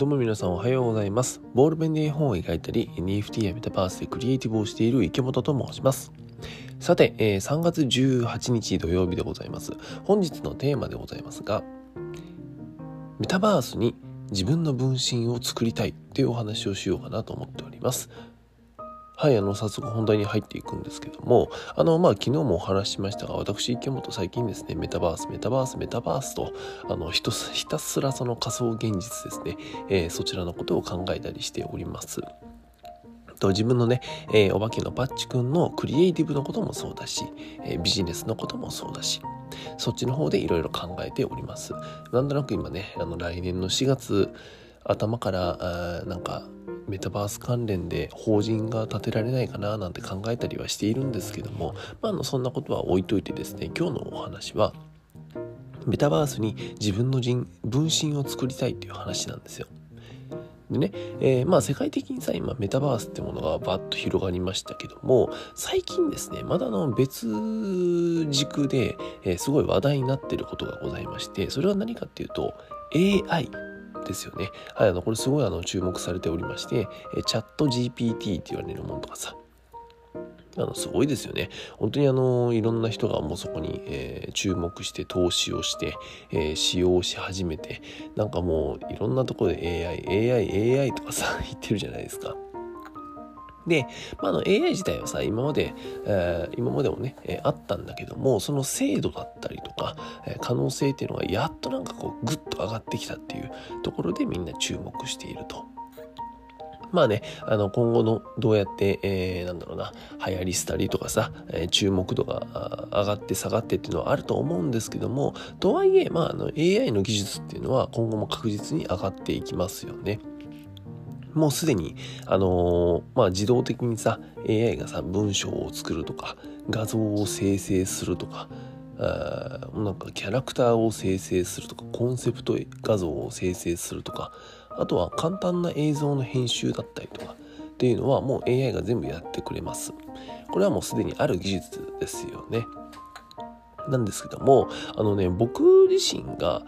どうも皆さんおはようございます。ボールペンで絵本を描いたり、NFT やメタバースでクリエイティブをしている池本と申します。さて、え3月18日土曜日でございます。本日のテーマでございますが、メタバースに自分の分身を作りたいというお話をしようかなと思っております。はい、あの、早速本題に入っていくんですけども、あの、まあ、昨日もお話ししましたが、私、池本最近ですね、メタバース、メタバース、メタバースと、あの、ひたすらその仮想現実ですね、えーそちらのことを考えたりしております。と自分のね、えーお化けのパッチくんのクリエイティブのこともそうだし、えービジネスのこともそうだし、そっちの方でいろいろ考えております。なんとなく今ね、あの来年の4月頭から、あーなんかメタバース関連で法人が建てられないかななんて考えたりはしているんですけども、まあ、のそんなことは置いといてですね、今日のお話は、メタバースに自分の人分身を作りたいっていう話なんですよ。でね、えーまあ世界的にさ今メタバースってものがバッと広がりましたけども最近ですねまだの別軸で、えーすごい話題になってることがございましてそれは何かっていうと AI ですよね。はい、あのこれすごいあの注目されておりまして、えチャット GPT って言われるものとかさあのすごいですよね。本当にあのいろんな人がもうそこに、えー注目して投資をして、えー使用し始めてなんかもういろんなところで AI、AI、AI とかさ 言ってるじゃないですか。で、まあ、あの AI 自体はさ今まで、えー今までもね、えーあったんだけどもその精度だったりとか、えー可能性っていうのがやっとなんかこうグッと上がってきたっていうところでみんな注目していると。まあね、あの今後のどうやって、えーなんだろうな、流行りしたりとかさ、えー注目度が上がって下がってっていうのはあると思うんですけども、とはいえ、まあ、あの AI の技術っていうのは今後も確実に上がっていきますよね。もうすでに、あのーまあ、自動的にさ AI がさ文章を作るとか画像を生成するとかあなんかキャラクターを生成するとかコンセプト画像を生成するとかあとは簡単な映像の編集だったりとかっていうのはもう AI が全部やってくれます。これはもうすでにある技術ですよね。なんですけどもあのね僕自身が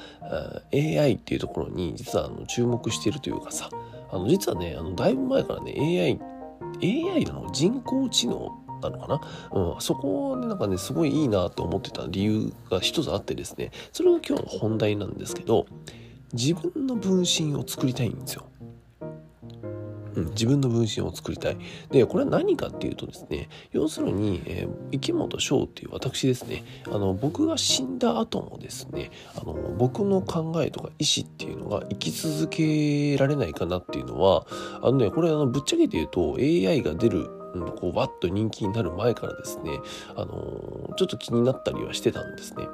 AI っていうところに実はあの注目してるというかさあの実はねあのだいぶ前からね AI AI なの人工知能なのかな、うん、そこねなんかねすごいいいなと思ってた理由が一つあってですねそれが今日の本題なんですけど自分の分身を作りたいんですよ。うん、自分の分身を作りたい。で、これは何かっていうとですね、要するに、えー池本翔っていう私ですね、あの、僕が死んだ後もですね、あの、僕の考えとか意思っていうのが生き続けられないかなっていうのは、あのね、これあの、ぶっちゃけて言うと AI が出るうんこうわっと人気になる前からですね、あのちょっと気になったりはしてたんですね。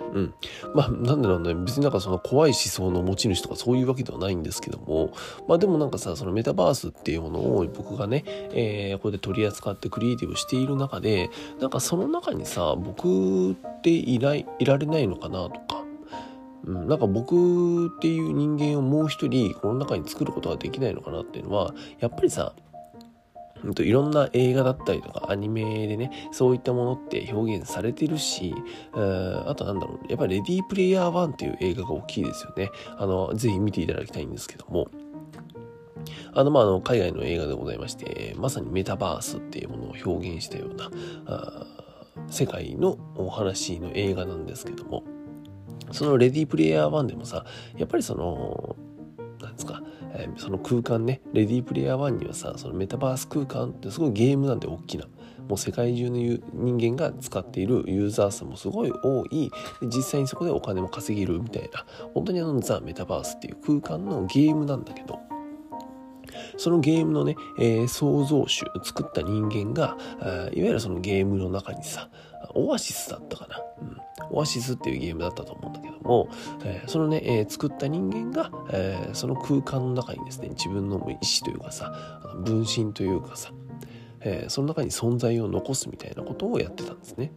うん、まあなんだろうね。別になんかその怖い思想の持ち主とかそういうわけではないんですけども。まあでもなんかさそのメタバースっていうものを僕がね、えーここで取り扱ってクリエイティブしている中でなんかその中にさ僕っていないいられないのかなとか。うん、なんか僕っていう人間をもう一人この中に作ることができないのかなっていうのはやっぱりさいろんな映画だったりとかアニメでねそういったものって表現されてるしえーあとなんだろうやっぱり「レディープレイヤー1」っていう映画が大きいですよね。あのぜひ見ていただきたいんですけども。あのまあの海外の映画でございましてまさにメタバースっていうものを表現したようなあ世界のお話の映画なんですけども。その「レディープレイヤー1」でもさやっぱりそのなんですか、その空間ねレディープレイヤー1にはさそのメタバース空間ってすごいゲームなんで大きなもう世界中の人間が使っているユーザー数もすごい多い。実際にそこでお金も稼げるみたいな本当にあのザ・メタバースっていう空間のゲームなんだけどそのゲームのね、えー創造主作った人間がいわゆるそのゲームの中にさオアシスだったかな、うん、オアシスっていうゲームだったと思うんだけども、えーそのね、えー作った人間が、えーその空間の中にですね自分の意思というかさ分身というかさ、えーその中に存在を残すみたいなことをやってたんですね。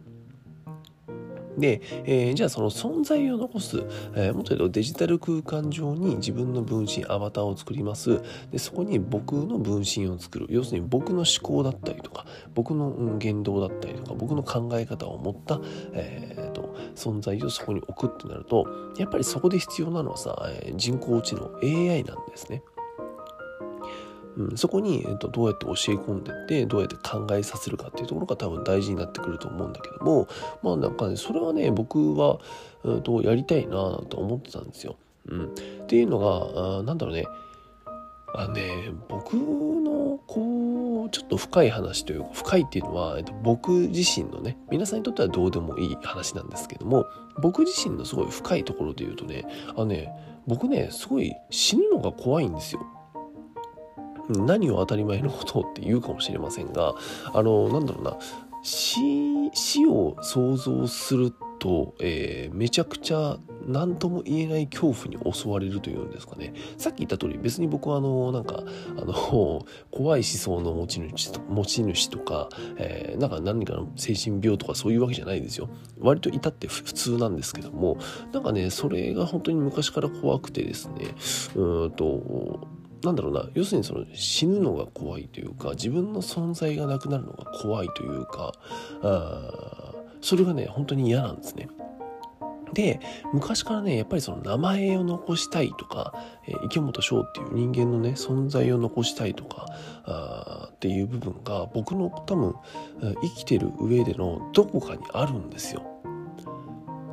で、えーじゃあその存在を残す、えーもっと言うとデジタル空間上に自分の分身アバターを作りますでそこに僕の分身を作る要するに僕の思考だったりとか僕の言動だったりとか僕の考え方を持った、えーと存在をそこに置くってなるとやっぱりそこで必要なのはさ、人工知能 AI なんですね。うん、そこに、えっと、どうやって教え込んでってどうやって考えさせるかっていうところが多分大事になってくると思うんだけどもまあなんかねそれはね僕は、うん、とやりたいなと思ってたんですよ。うん、っていうのがあなんだろうねあね僕のこうちょっと深い話というか深いっていうのは、えっと、僕自身のね皆さんにとってはどうでもいい話なんですけども僕自身のすごい深いところで言うとねあのね僕ねすごい死ぬのが怖いんですよ。何を当たり前のことって言うかもしれませんがあのなんだろうな死死を想像すると、えー、めちゃくちゃ何とも言えない恐怖に襲われるというんですかね。さっき言った通り別に僕はあのなんかあの怖い思想の持ち主と持ち主とか、えー、なんか何かの精神病とかそういうわけじゃないですよ。割と至って普通なんですけどもなんかねそれが本当に昔から怖くてですねうんとなんだろうな要するにその死ぬのが怖いというか自分の存在がなくなるのが怖いというかあそれがね本当に嫌なんですね。で昔からねやっぱりその名前を残したいとか、えー、池本翔っていう人間のね存在を残したいとかあっていう部分が僕の多分生きてる上でのどこかにあるんですよ。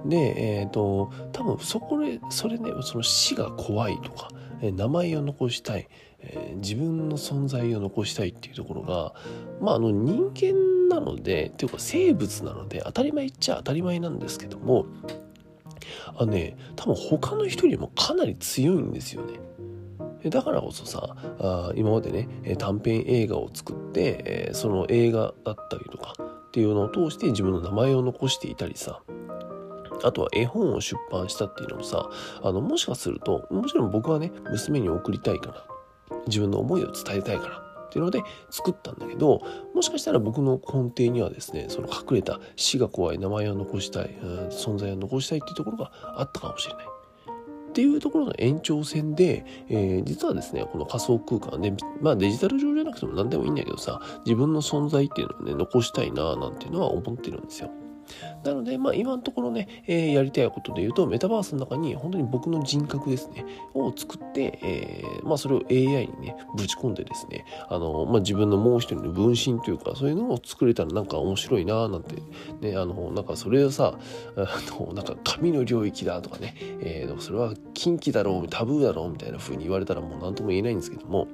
でえっ、ー、と多分そこでそれねその死が怖いとか名前を残したい、え自分の存在を残したいっていうところがまああの人間なのでっていうか生物なので当たり前っちゃ当たり前なんですけどもあのね多分他の人よりもかなり強いんですよね。だからこそさあ今までね短編映画を作って、その映画だったりとかっていうのを通して自分の名前を残していたりさあとは絵本を出版したっていうのもさあのもしかするともちろん僕はね娘に送りたいから自分の思いを伝えたいからっていうので作ったんだけどもしかしたら僕の根底にはですねその隠れた死が怖い名前を残したい、存在を残したいっていうところがあったかもしれない。っていうところの延長線で、えー、実はですねこの仮想空間ねまあデジタル上じゃなくても何でもいいんだけどさ自分の存在っていうのをね残したいななんていうのは思ってるんですよ。なので、まあ、今のところね、えー、やりたいことで言うと、メタバースの中に本当に僕の人格ですね、を作って、えー、まあ、それを AI にね、ぶち込んでですね、あの、まあ、自分のもう一人の分身というか、そういうのを作れたらなんか面白いななんて、ね、あの、なんかそれをさ、あの、なんか神の領域だとかね、えー、それは禁忌だろう、タブーだろうみたいな風に言われたらもう何とも言えないんですけども、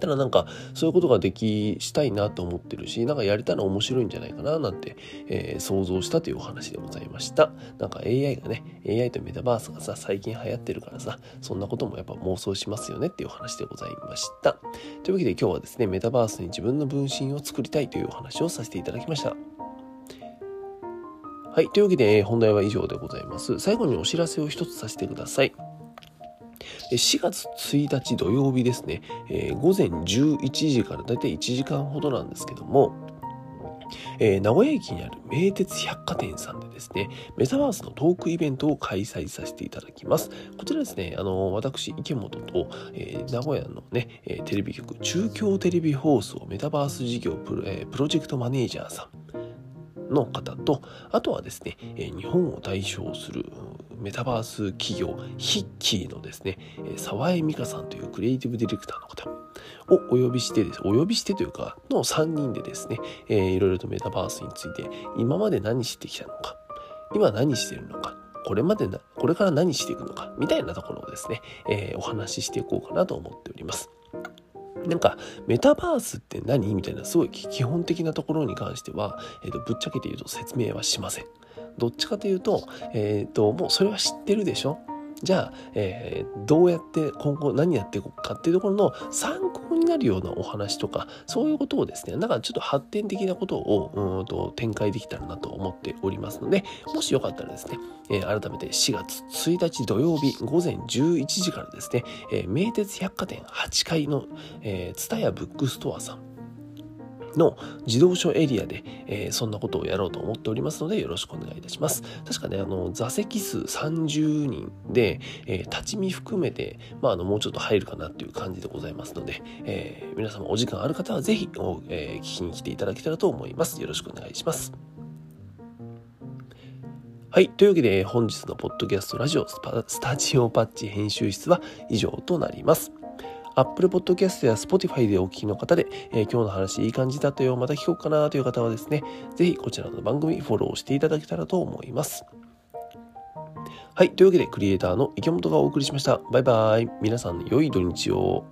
ただなんかそういうことができしたいなと思ってるしなんかやれたら面白いんじゃないかななんて、えー、想像したというお話でございましたなんか AI がね AI とメタバースがさ最近流行ってるからさそんなこともやっぱ妄想しますよねっていうお話でございましたというわけで今日はですねメタバースに自分の分身を作りたいというお話をさせていただきましたはい。というわけで、本題は以上でございます。最後にお知らせを一つさせてください。4月1日土曜日ですね、えー、午前11時からだいたい1時間ほどなんですけども、えー、名古屋駅にある名鉄百貨店さんでですね、メタバースのトークイベントを開催させていただきます。こちらですね、あの、私、池本と、えー、名古屋のね、えテレビ局、中京テレビ放送メタバース事業プロ,、えプロジェクトマネージャーさんの方と、あとはですね、え日本を代表するメタバース企業ヒッキーのですね沢江美香さんというクリエイティブディレクターの方をお呼びしてです、お呼びしてというかの3人でですね、えー、いろいろとメタバースについて今まで何してきたのか今何してるのかこれまでなこれから何していくのかみたいなところをですね、えー、お話ししていこうかなと思っております。なんかメタバースって何？みたいなすごい基本的なところに関しては、えーとぶっちゃけて言うと説明はしません。どっちかというと,、えーと、もうそれは知ってるでしょ？じゃあ、えー、どうやって今後何やっていこうかっていうところの参考になるようなお話とかそういうことをですねなんかちょっと発展的なことをうんと展開できたらなと思っておりますのでもしよかったらですね、えー、改めて4月1日土曜日午前11時からですね、えー、名鉄百貨店8階の蔦屋、ブックストアさんの自動書エリアで、えー、そんなことをやろうと思っておりますのでよろしくお願いいたします。確かね、あの、座席数30人で、えー、立ち見含めて、まあ、あの、もうちょっと入るかなっていう感じでございますので、えー、皆様お時間ある方はぜひ、えー、聞きに来ていただけたらと思います。よろしくお願いします。はい。というわけで、本日のポッドキャストラジオスタジオパッチ編集室は以上となります。Apple Podcast や Spotify でお聞きの方で、えー、今日の話いい感じだったよ、また聞こうかなという方はですね、ぜひこちらの番組フォローしていただけたらと思います。はい。というわけで、クリエイターの池本がお送りしました。バイバイ。皆さん、良い土日を。